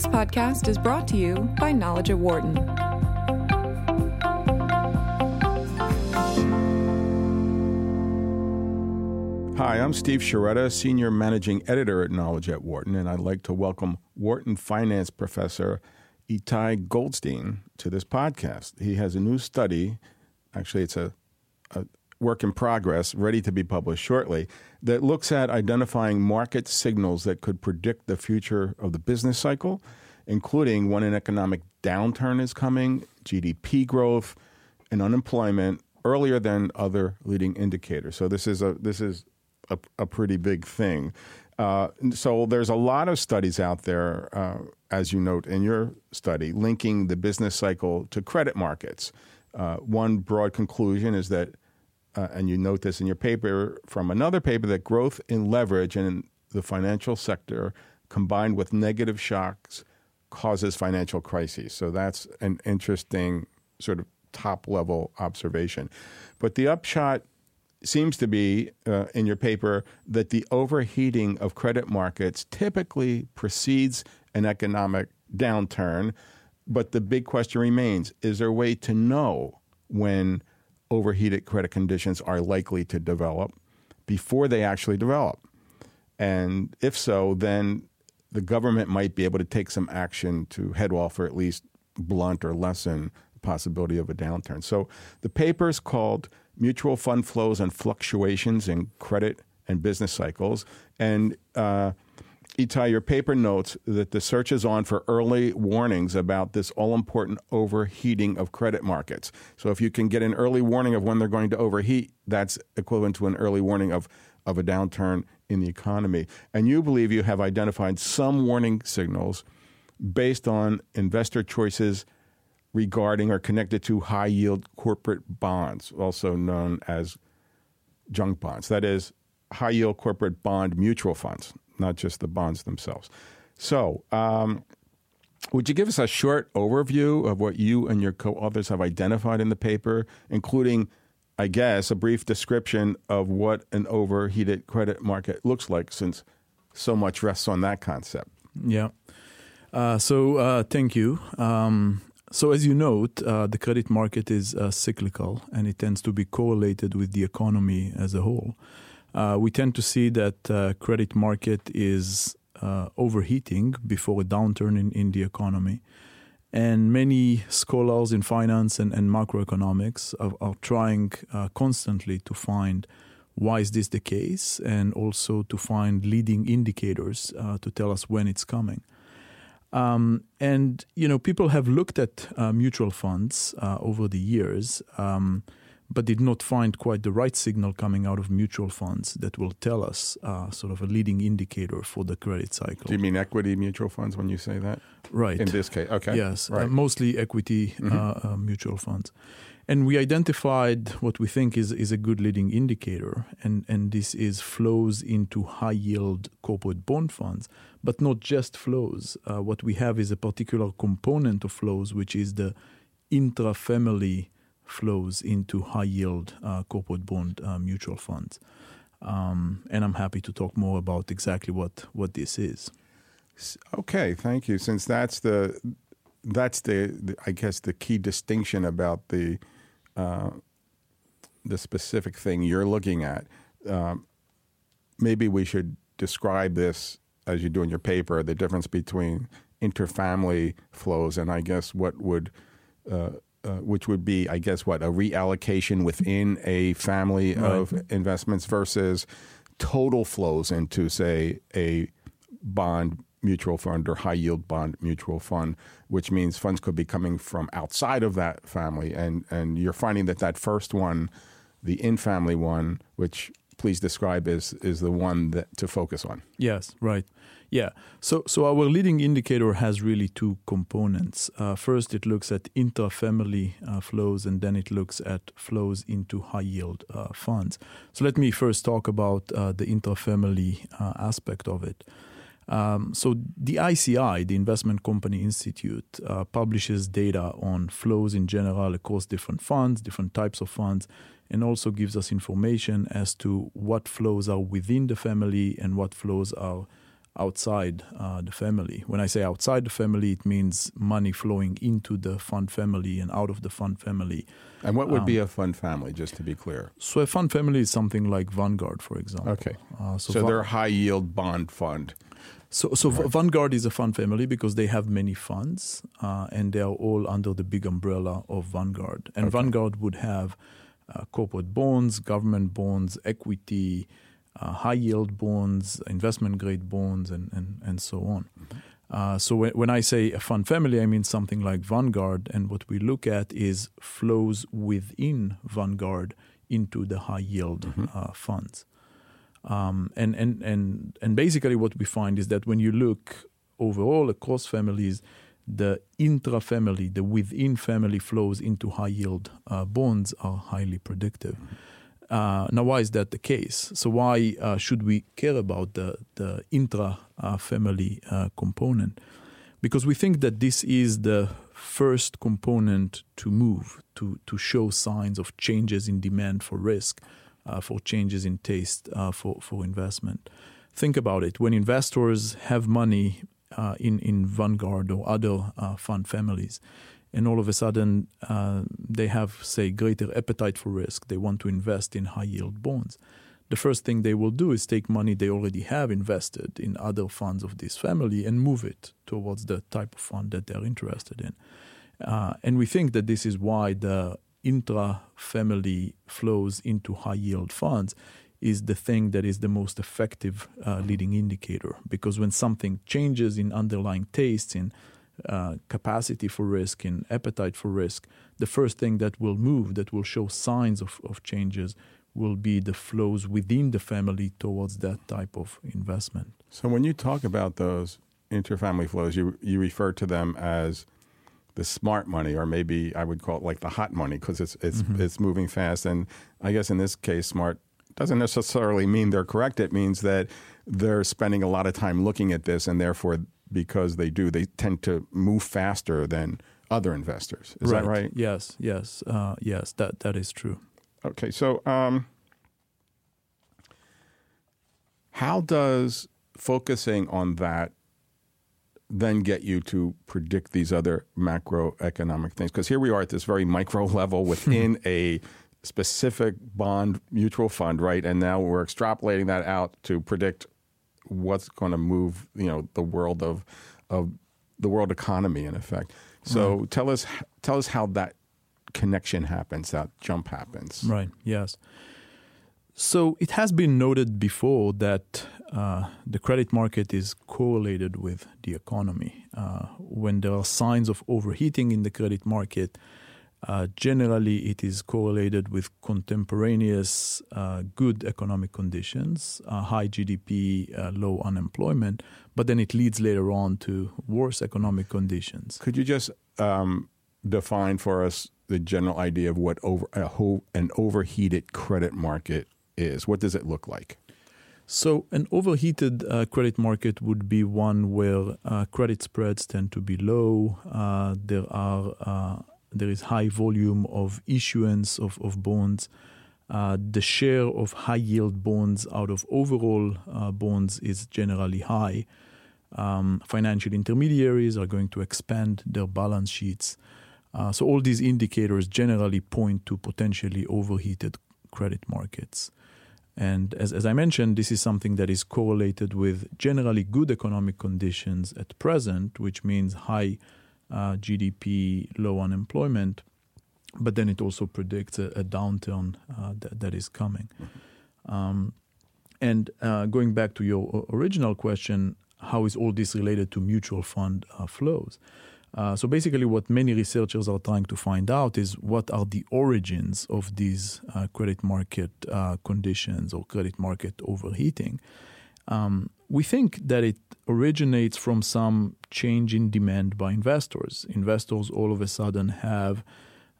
This podcast is brought to you by Knowledge at Wharton. Hi, I'm Steve Sharetta, Senior Managing Editor at Knowledge at Wharton, and I'd like to welcome Wharton Finance Professor Itai Goldstein to this podcast. He has a new study, actually, it's a, a work in progress, ready to be published shortly, that looks at identifying market signals that could predict the future of the business cycle, including when an economic downturn is coming, GDP growth, and unemployment earlier than other leading indicators. So this is a this is a, a pretty big thing. Uh, so there's a lot of studies out there, uh, as you note in your study, linking the business cycle to credit markets. Uh, one broad conclusion is that, uh, and you note this in your paper from another paper, that growth in leverage in the financial sector combined with negative shocks causes financial crises. So that's an interesting sort of top level observation. But the upshot seems to be uh, in your paper that the overheating of credit markets typically precedes an economic downturn. But the big question remains is there a way to know when overheated credit conditions are likely to develop before they actually develop? And if so, then the government might be able to take some action to head off or at least blunt or lessen the possibility of a downturn. So the paper is called mutual fund flows and fluctuations in credit and business cycles. And uh, Itai, your paper notes that the search is on for early warnings about this all important overheating of credit markets. So if you can get an early warning of when they're going to overheat, that's equivalent to an early warning of, of a downturn in the economy. And you believe you have identified some warning signals based on investor choices regarding or connected to high yield corporate bonds, also known as junk bonds. That is, high yield corporate bond mutual funds, not just the bonds themselves. So, um, would you give us a short overview of what you and your co authors have identified in the paper, including, I guess, a brief description of what an overheated credit market looks like, since so much rests on that concept? Yeah. Uh, so, uh, thank you. Um, so, as you note, uh, the credit market is uh, cyclical and it tends to be correlated with the economy as a whole. Uh, we tend to see that uh, credit market is uh, overheating before a downturn in, in the economy. And many scholars in finance and, and macroeconomics are, are trying uh, constantly to find why is this the case and also to find leading indicators to tell us when it's coming. Um, and you know, people have looked at uh, mutual funds uh, over the years, um, but did not find quite the right signal coming out of mutual funds that will tell us uh, sort of a leading indicator for the credit cycle. Do you mean equity mutual funds when you say that? Right. In this case, okay. Yes, uh, mostly equity uh, mm-hmm. Uh, mutual funds. And we identified what we think is, is a good leading indicator, and, and this is flows into high yield corporate bond funds, but not just flows. Uh, what we have is a particular component of flows, which is the intra-family flows into high yield uh, corporate bond uh, mutual funds. Um, and I'm happy to talk more about exactly what, what this is. Okay, thank you. Since that's the that's the, the I guess the key distinction about the uh, the specific thing you're looking at. Um, maybe we should describe this as you do in your paper, the difference between interfamily flows and I guess what would, uh, uh, which would be, I guess, what a reallocation within a family right. of investments versus total flows into, say, a bond mutual fund or high yield bond mutual fund, which means funds could be coming from outside of that family. And, and you're finding that that first one, the in family one, which please describe is, is the one that to focus on. Yes, right. Yeah. So, so our leading indicator has really two components. Uh, first, it looks at inter-family uh, flows, and then it looks at flows into high-yield uh, funds. So, let me first talk about uh, the inter-family uh, aspect of it. Um, so the ICI, the Investment Company Institute, uh, publishes data on flows in general across different funds, different types of funds, and also gives us information as to what flows are within the family and what flows are outside uh, the family. When I say outside the family, it means money flowing into the fund family and out of the fund family. And what would um, be a fund family, just to be clear? So a fund family is something like Vanguard, for example. Okay. Uh, so, so they're a high yield bond fund. So, so right. Vanguard is a fund family because they have many funds, uh, and they are all under the big umbrella of Vanguard. And okay. Vanguard would have uh, corporate bonds, government bonds, equity, uh, high yield bonds, investment grade bonds, and, and, and so on. Uh, so when, when, I say a fund family, I mean something like Vanguard, and what we look at is flows within Vanguard into the high yield mm-hmm. uh, funds. Um, and, and, and, and basically, what we find is that when you look overall across families, the intra family, the within family flows into high yield uh, bonds are highly predictive. Mm-hmm. Uh, now, why is that the case? So, why uh, should we care about the, the intra uh, family uh, component? Because we think that this is the first component to move, to, to show signs of changes in demand for risk, uh, for changes in taste uh, for, for investment. Think about it when investors have money in, in Vanguard or other fund families, and all of a sudden uh, they have, say, greater appetite for risk. They want to invest in high yield bonds. The first thing they will do is take money they already have invested in other funds of this family and move it towards the type of fund that they're interested in. Uh, and we think that this is why the intra family flows into high yield funds is the thing that is the most effective uh, leading indicator. Because when something changes in underlying tastes, in uh, capacity for risk and appetite for risk, the first thing that will move, that will show signs of, of changes, will be the flows within the family towards that type of investment. So when you talk about those interfamily flows, you you refer to them as the smart money, or maybe I would call it like the hot money because it's it's mm-hmm. it's moving fast. And I guess in this case, smart doesn't necessarily mean they're correct. It means that they're spending a lot of time looking at this, and therefore because they do, they tend to move faster than other investors. Is right. that right? Yes, yes, uh, yes. That that is true. Okay, so um, how does focusing on that then get you to predict these other macroeconomic things? Because here we are at this very micro level within a specific bond mutual fund, right? And now we're extrapolating that out to predict what's going to move you know the world of of the world economy in effect. So right. tell us tell us how that connection happens, that jump happens. Right. Yes. So it has been noted before that uh, the credit market is correlated with the economy. Uh, when there are signs of overheating in the credit market, uh, generally, it is correlated with contemporaneous uh, good economic conditions, uh, high GDP, uh, low unemployment, but then it leads later on to worse economic conditions. Could you just um, define for us the general idea of what over, an overheated credit market is? What does it look like? So, an overheated uh, credit market would be one where uh, credit spreads tend to be low. Uh, there are uh, there is high volume of issuance of, of bonds. Uh, the share of high yield bonds out of overall uh, bonds is generally high. Um, financial intermediaries are going to expand their balance sheets. Uh, so, all these indicators generally point to potentially overheated credit markets. And as, as I mentioned, this is something that is correlated with generally good economic conditions at present, which means high uh, GDP, low unemployment, but then it also predicts a, a downturn uh, that, that is coming. Um, and uh, going back to your original question, how is all this related to mutual fund uh, flows? Uh, so basically, what many researchers are trying to find out is what are the origins of these uh, credit market conditions or credit market overheating. Um, we think that it originates from some change in demand by investors. Investors all of a sudden have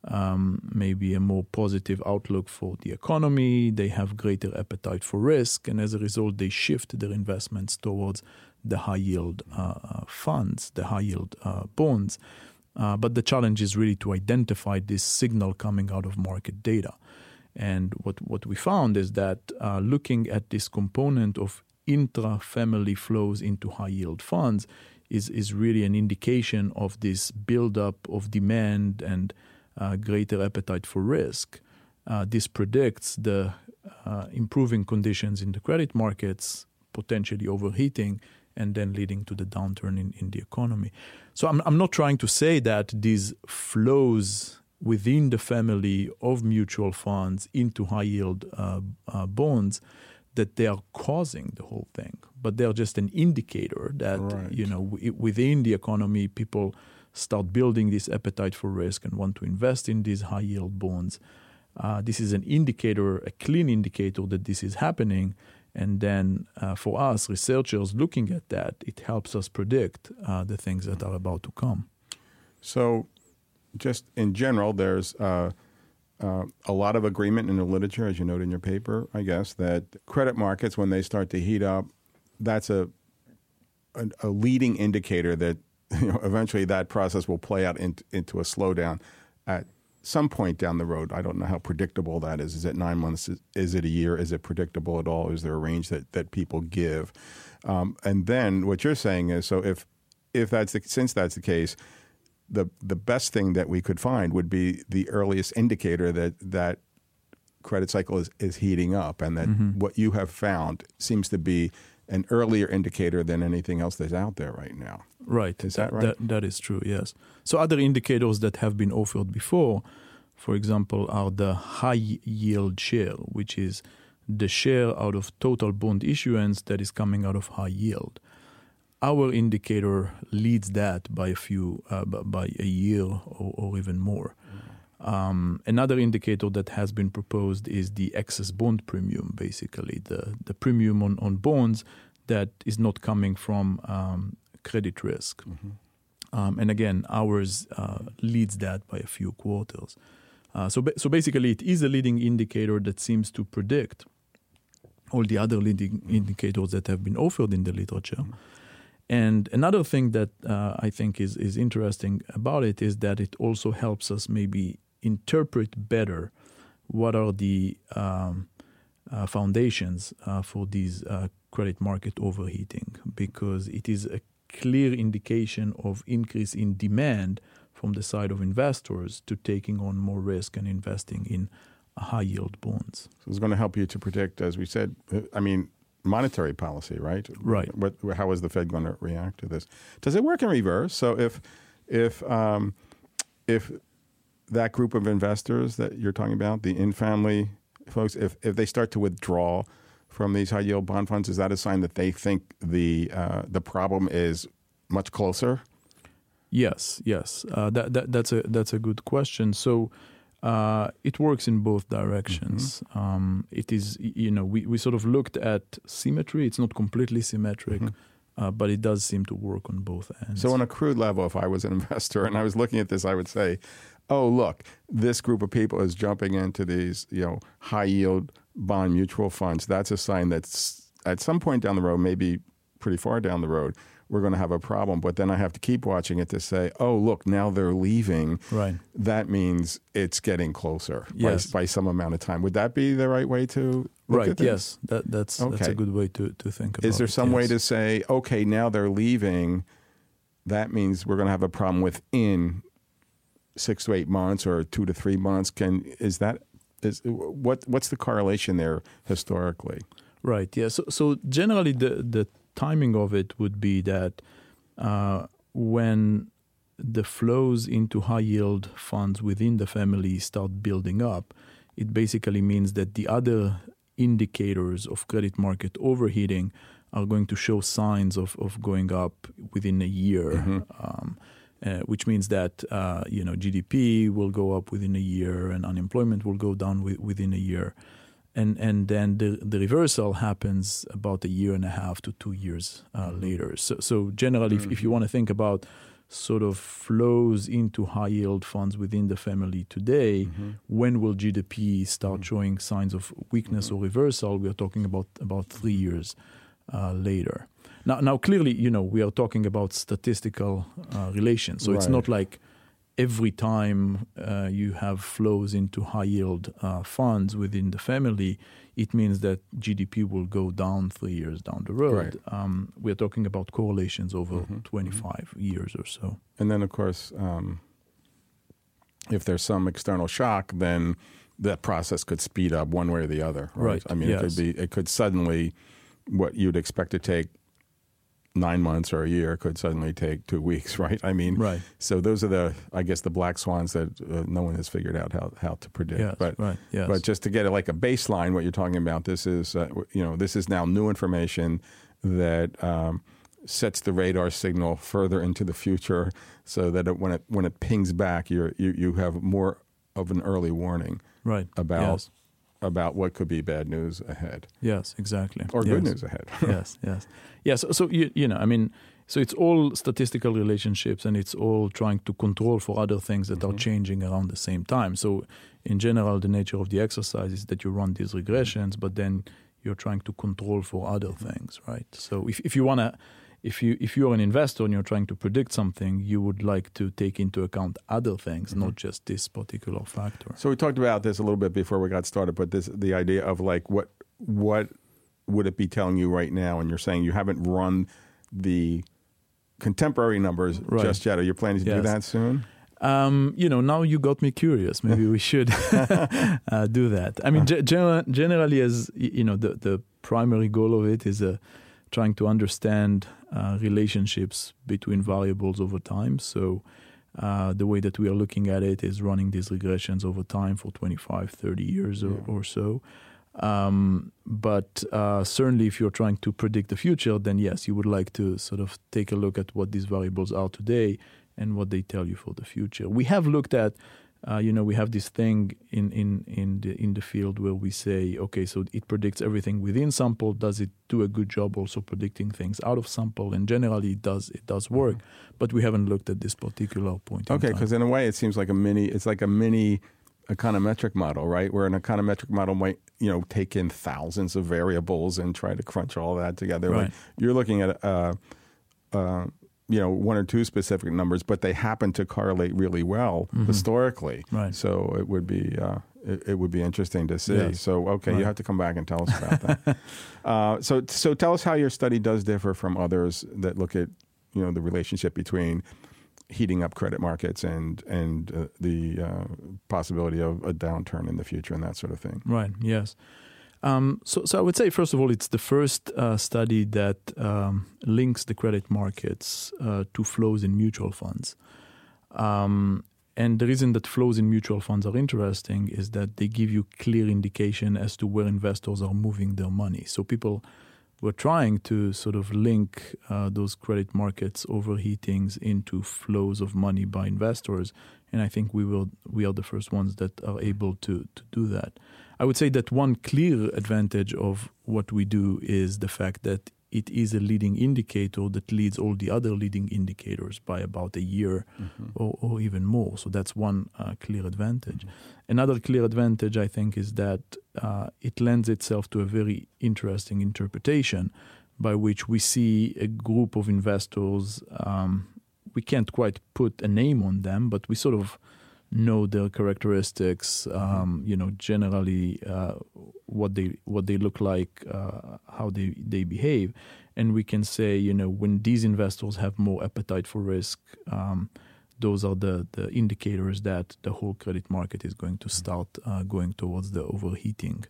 um, maybe a more positive outlook for the economy, they have greater appetite for risk, and as a result, they shift their investments towards the high yield uh, uh, funds, the high yield uh, bonds. Uh, but the challenge is really to identify this signal coming out of market data. And what, what we found is that uh, looking at this component of intra-family flows into high yield funds is is really an indication of this buildup of demand and uh, greater appetite for risk. Uh, this predicts the uh, improving conditions in the credit markets, potentially overheating, and then leading to the downturn in, in the economy. So I'm, I'm not trying to say that these flows within the family of mutual funds into high yield uh, uh, bonds that they are causing the whole thing, but they're just an indicator that Right. you know w- within the economy people start building this appetite for risk and want to invest in these high yield bonds. Uh, this is an indicator, a clean indicator that this is happening. And then uh, for us, researchers looking at that, it helps us predict uh, the things that are about to come. So, just in general, there's uh, a lot of agreement in the literature, as you note in your paper, I guess, that credit markets, when they start to heat up, that's a a, a leading indicator that you know, eventually that process will play out into, into a slowdown at some point down the road. I don't know how predictable that is. Is it nine months? Is, is it a year? Is it predictable at all? Is there a range that, that people give? Um, and then what you're saying is, so if if that's the, since that's the case, the the best thing that we could find would be the earliest indicator that that credit cycle is, is heating up, and that mm-hmm. what you have found seems to be an earlier indicator than anything else that's out there right now. Right. Is that right? that is true, yes. So other indicators that have been offered before, for example, are the high yield share, which is the share out of total bond issuance that is coming out of high yield. Our indicator leads that by a few, uh, by a year or, or even more. Um, another indicator that has been proposed is the excess bond premium, basically the, the premium on, on bonds that is not coming from um, credit risk. Um, and again, ours uh, leads that by a few quarters. Uh, so, ba- so basically, it is a leading indicator that seems to predict all the other leading indicators that have been offered in the literature. And another thing that uh, I think is, is interesting about it is that it also helps us maybe interpret better what are the um, uh, foundations uh, for these uh, credit market overheating because it is a clear indication of increase in demand from the side of investors to taking on more risk and investing in high yield bonds. So it's going to help you to predict, as we said. uh, I mean, monetary policy, right? Right. What, how is the Fed going to react to this? Does it work in reverse? So if if um, if that group of investors that you're talking about, the in-family folks, if if they start to withdraw from these high yield bond funds, is that a sign that they think the uh, the problem is much closer? Yes, yes, uh, that, that that's a that's a good question. So uh, it works in both directions. Um, it is you know we, we sort of looked at symmetry. It's not completely symmetric, uh, but it does seem to work on both ends. So, on a crude level, if I was an investor and I was looking at this, I would say, "Oh, look, this group of people is jumping into these, you know, high yield bond mutual funds. That's a sign that's at some point down the road, maybe pretty far down the road, we're going to have a problem. But then I have to keep watching it to say, "Oh, look, now they're leaving. right. That means it's getting closer Yes. by, by some amount of time." Would that be the right way to Right. Yes. That that's that's a good way to, to think about. Is there it, some way yes. to say, okay, now they're leaving? That means we're going to have a problem within six to eight months or two to three months. Can is that is what what's the correlation there historically? Right. Yeah. So, so generally, the the timing of it would be that uh, when the flows into high yield funds within the family start building up, it basically means that the other indicators of credit market overheating are going to show signs of, of going up within a year. Um, uh, which means that uh, you know GDP will go up within a year and unemployment will go down wi- within a year, and and then the the reversal happens about a year and a half to two years uh, later. So so generally, if, if you want to think about sort of flows into high yield funds within the family today, when will GDP start showing signs of weakness or reversal? We are talking about about three years uh, later. Now, now clearly, you know, we are talking about statistical uh, relations, so it's not like every time uh, you have flows into high yield uh, funds within the family, it means that GDP will go down three years down the road. Right. Um, we're talking about correlations over Mhm, 25 years or so. And then, of course, um, if there's some external shock, then that process could speed up one way or the other. Right. Right, I mean, it could be. It could suddenly, what you'd expect to take nine months or a year could suddenly take two weeks. Right. I mean, Right. so those are the, I guess, the black swans that uh, no one has figured out how how to predict. Yes. but right. Yes. but just to get it like a baseline, what you're talking about, this is uh, you know this is now new information that um, sets the radar signal further into the future, so that it, when it when it pings back, you're, you you have more of an early warning right. about Yes. About what could be bad news ahead Yes. Exactly. or yes. good news ahead. yes, yes, yes. So, so you, you know, I mean, so it's all statistical relationships, and it's all trying to control for other things that are Mhm. changing around the same time. So, in general, the nature of the exercise is that you run these regressions, but then you're trying to control for other things, right? So, if if you wanna if you if you're an investor and you're trying to predict something, you would like to take into account other things, not just this particular factor. So we talked about this a little bit before we got started, but this the idea of like what what would it be telling you right now? And you're saying you haven't run the contemporary numbers Right. just yet. Are you planning to do that soon? Um, you know, now you got me curious. Maybe we should uh, do that. I mean, gener- generally, as you know, the the primary goal of it is uh, trying to understand uh, relationships between variables over time. So. Uh, the way that we are looking at it is running these regressions over time for 25, 30 years or, Yeah. or so. Um, but uh, certainly, if you're trying to predict the future, then yes, you would like to sort of take a look at what these variables are today and what they tell you for the future. We have looked at, uh, you know, we have this thing in in in the in the field where we say, okay, so it predicts everything within sample. Does it do a good job also predicting things out of sample? And generally, it does it does work, but we haven't looked at this particular point. Okay, because in a way, it seems like a mini. It's like a mini econometric model, right? Where an econometric model might, you know, take in thousands of variables and try to crunch all that together. Like, Right. you're looking at, uh, uh, you know, one or two specific numbers, but they happen to correlate really well Mhm. historically. Right. So it would be. Uh, it, it would be interesting to see. Yes. So, okay, you have to come back and tell us about that. uh, so, so tell us how your study does differ from others that look at, you know, the relationship between heating up credit markets and and uh, the uh, possibility of a downturn in the future and that sort of thing. Right. Yes. Um, so, so I would say first of all, it's the first uh, study that um, links the credit markets uh, to flows in mutual funds. Um, and the reason that flows in mutual funds are interesting is that they give you clear indication as to where investors are moving their money. So people were trying to sort of link uh, those credit markets overheatings into flows of money by investors, and I think we will we are the first ones that are able to to do that. I would say that one clear advantage of what we do is the fact that it is a leading indicator that leads all the other leading indicators by about a year or, or even more. So that's one uh, clear advantage. Another clear advantage, I think, is that uh, it lends itself to a very interesting interpretation by which we see a group of investors. Um, we can't quite put a name on them, but we sort of know their characteristics. Um, you know, generally uh, what they what they look like, uh, how they they behave, and we can say, you know, when these investors have more appetite for risk. Um, those are the, the indicators that the whole credit market is going to start uh, going towards the overheating.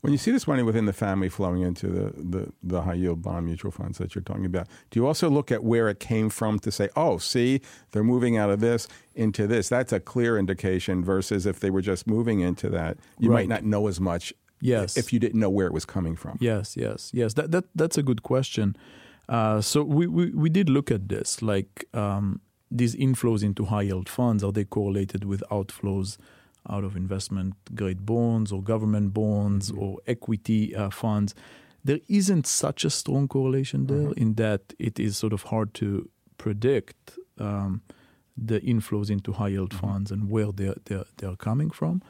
When you see this money within the family flowing into the, the, the high yield bond mutual funds that you're talking about, do you also look at where it came from to say, oh, see, they're moving out of this into this? That's a clear indication versus if they were just moving into that, you Right. might not know as much Yes. if you didn't know where it was coming from. Yes, yes, yes. That that that's a good question. Uh, so we, we we did look at this, like um, these inflows into high yield funds. Are they correlated with outflows out of investment grade bonds or government bonds or equity uh, funds? There isn't such a strong correlation there in that it is sort of hard to predict um, the inflows into high yield funds and where they're, they're, they're coming from.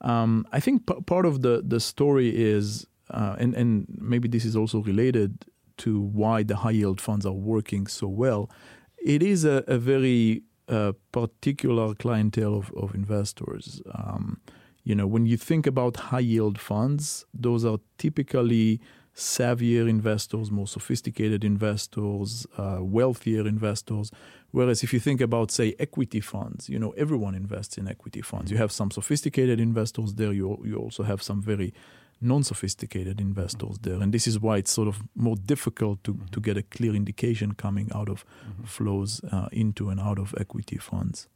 Um, I think p- part of the, the story is, uh, and, and maybe this is also related to why the high yield funds are working so well. It is a, a very a particular clientele of, of investors. Um, you know, when you think about high yield funds, those are typically savvier investors, more sophisticated investors, uh, wealthier investors. Whereas if you think about, say, equity funds, you know, everyone invests in equity funds. You have some sophisticated investors there. You you also have some very non-sophisticated investors there, and this is why it's sort of more difficult to to get a clear indication coming out of flows uh, into and out of equity funds.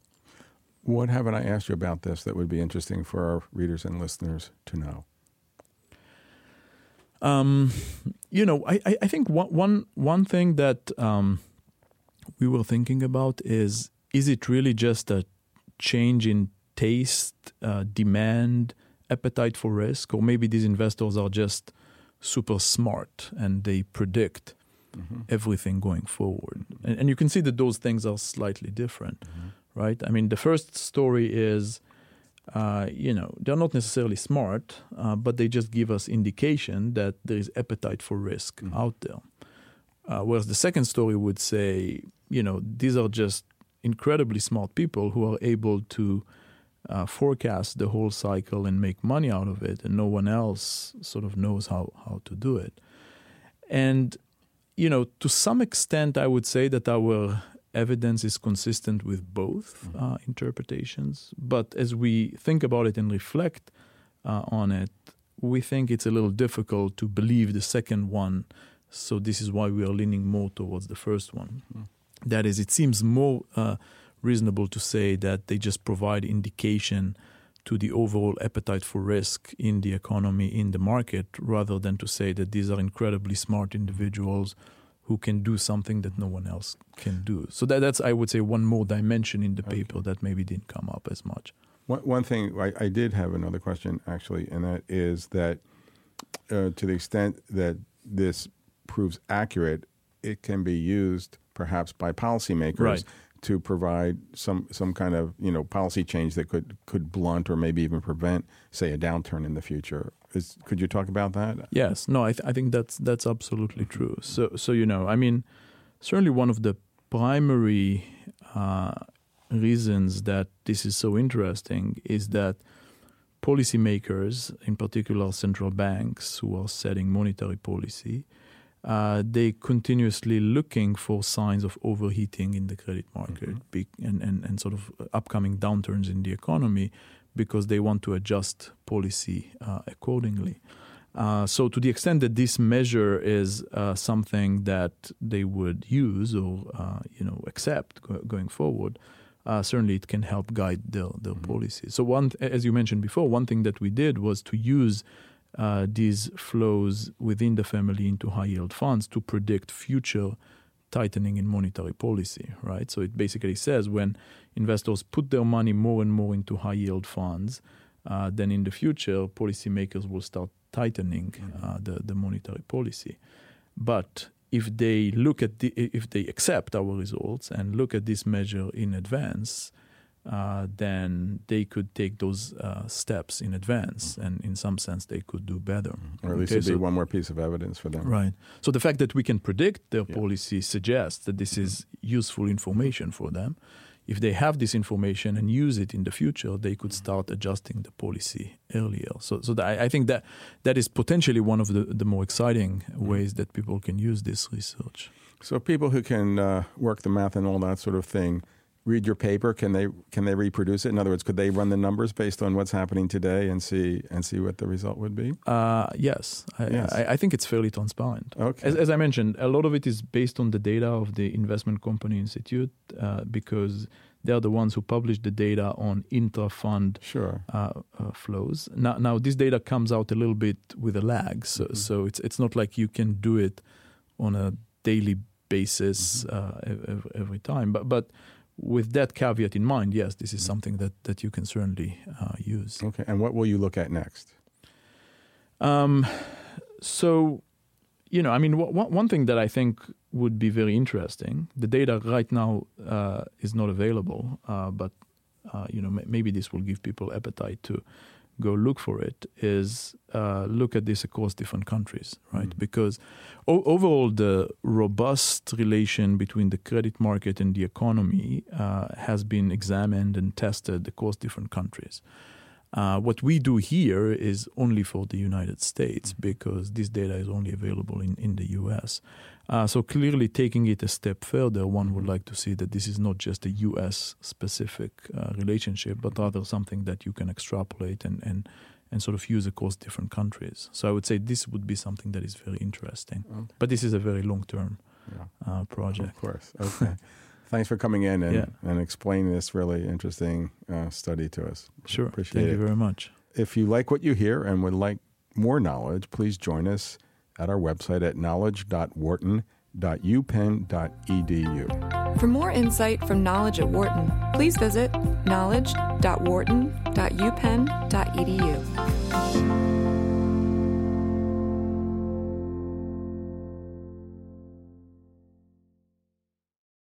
What haven't I asked you about this that would be interesting for our readers and listeners to know? Um, you know, I, I think one, one, one thing that um, we were thinking about is is it really just a change in taste, uh, demand, appetite for risk, or maybe these investors are just super smart and they predict mm-hmm. everything going forward? And, and, you can see that those things are slightly different, mm-hmm. right? I mean, the first story is uh, you know, they're not necessarily smart, uh, but they just give us indication that there is appetite for risk mm-hmm. out there. Uh, whereas the second story would say, you know, these are just incredibly smart people who are able to uh, forecast the whole cycle and make money out of it, and no one else sort of knows how, how to do it. And, you know, to some extent, I would say that our evidence is consistent with both mm-hmm. uh, interpretations. But as we think about it and reflect uh, on it, we think it's a little difficult to believe the second one. So this is why we are leaning more towards the first one. Mm-hmm. That is, it seems more uh, reasonable to say that they just provide indication to the overall appetite for risk in the economy, in the market, rather than to say that these are incredibly smart individuals who can do something that no one else can do. So that, that's, I would say, one more dimension in the paper okay. that maybe didn't come up as much. One, one thing, I, I, did have another question actually, and that is that uh, to the extent that this proves accurate, it can be used perhaps by policymakers right. To provide some some kind of you know policy change that could could blunt or maybe even prevent, say, a downturn in the future is, could you talk about that? Yes. No, I, th- I think that's that's absolutely true. So so you know, I mean, certainly one of the primary uh, reasons that this is so interesting is that policymakers, in particular central banks who are setting monetary policy, uh, they continuously looking for signs of overheating in the credit market mm-hmm. and, and, and sort of upcoming downturns in the economy because they want to adjust policy uh, accordingly. Uh, so, to the extent that this measure is uh, something that they would use or uh, you know accept go- going forward, uh, certainly it can help guide their their mm-hmm. policy. So, one, as you mentioned before, one thing that we did was to use uh, these flows within the family into high yield funds to predict future tightening in monetary policy, right? So it basically says when investors put their money more and more into high yield funds, uh, then in the future, policymakers will start tightening mm-hmm. uh, the, the monetary policy. But if they look at the, if they accept our results and look at this measure in advance, uh, then they could take those uh, steps in advance, and in some sense, they could do better. Mm-hmm. Or at least it'd be one more piece of evidence for them. Right. So the fact that we can predict their yeah. policy suggests that this mm-hmm. is useful information for them. If they have this information and use it in the future, they could mm-hmm. start adjusting the policy earlier. So, so that, I think that that is potentially one of the, the more exciting mm-hmm. ways that people can use this research. So people who can uh, work the math and all that sort of thing read your paper? Can they can they reproduce it? In other words, could they run the numbers based on what's happening today and see and see what the result would be? Uh, yes, I, yes. I, I, think it's fairly transparent. Okay. As, as, I mentioned, a lot of it is based on the data of the Investment Company Institute uh, because they are the ones who publish the data on intra-fund sure. uh, uh, flows. Now, now this data comes out a little bit with a lag, so, mm-hmm. so it's it's not like you can do it on a daily basis mm-hmm. Uh, every, every time, but but with that caveat in mind, yes, this is mm-hmm. something that, that you can certainly uh, use. Okay, and what will you look at next? Um, so, you know, I mean, w- one thing that I think would be very interesting, the data right now uh, is not available, uh, but, uh, you know, m- maybe this will give people appetite to go look for it is uh, look at this across different countries, right? Mm. Because o- overall, the robust relation between the credit market and the economy uh, has been examined and tested across different countries. Uh, what we do here is only for the United States mm. because this data is only available in, in the US. Uh, so clearly, taking it a step further, one would like to see that this is not just a U.S. specific uh, relationship, but rather something that you can extrapolate and, and and sort of use across different countries. So I would say this would be something that is very interesting. Okay. But this is a very long term yeah. uh, project. Of course. Okay. Thanks for coming in and, yeah. and explaining this really interesting uh, study to us. Sure. Appreciate Thank it. you very much. If you like what you hear and would like more knowledge, please join us at our website at knowledge.wharton.upenn.edu. For more insight from Knowledge at Wharton, please visit knowledge.wharton.upenn.edu.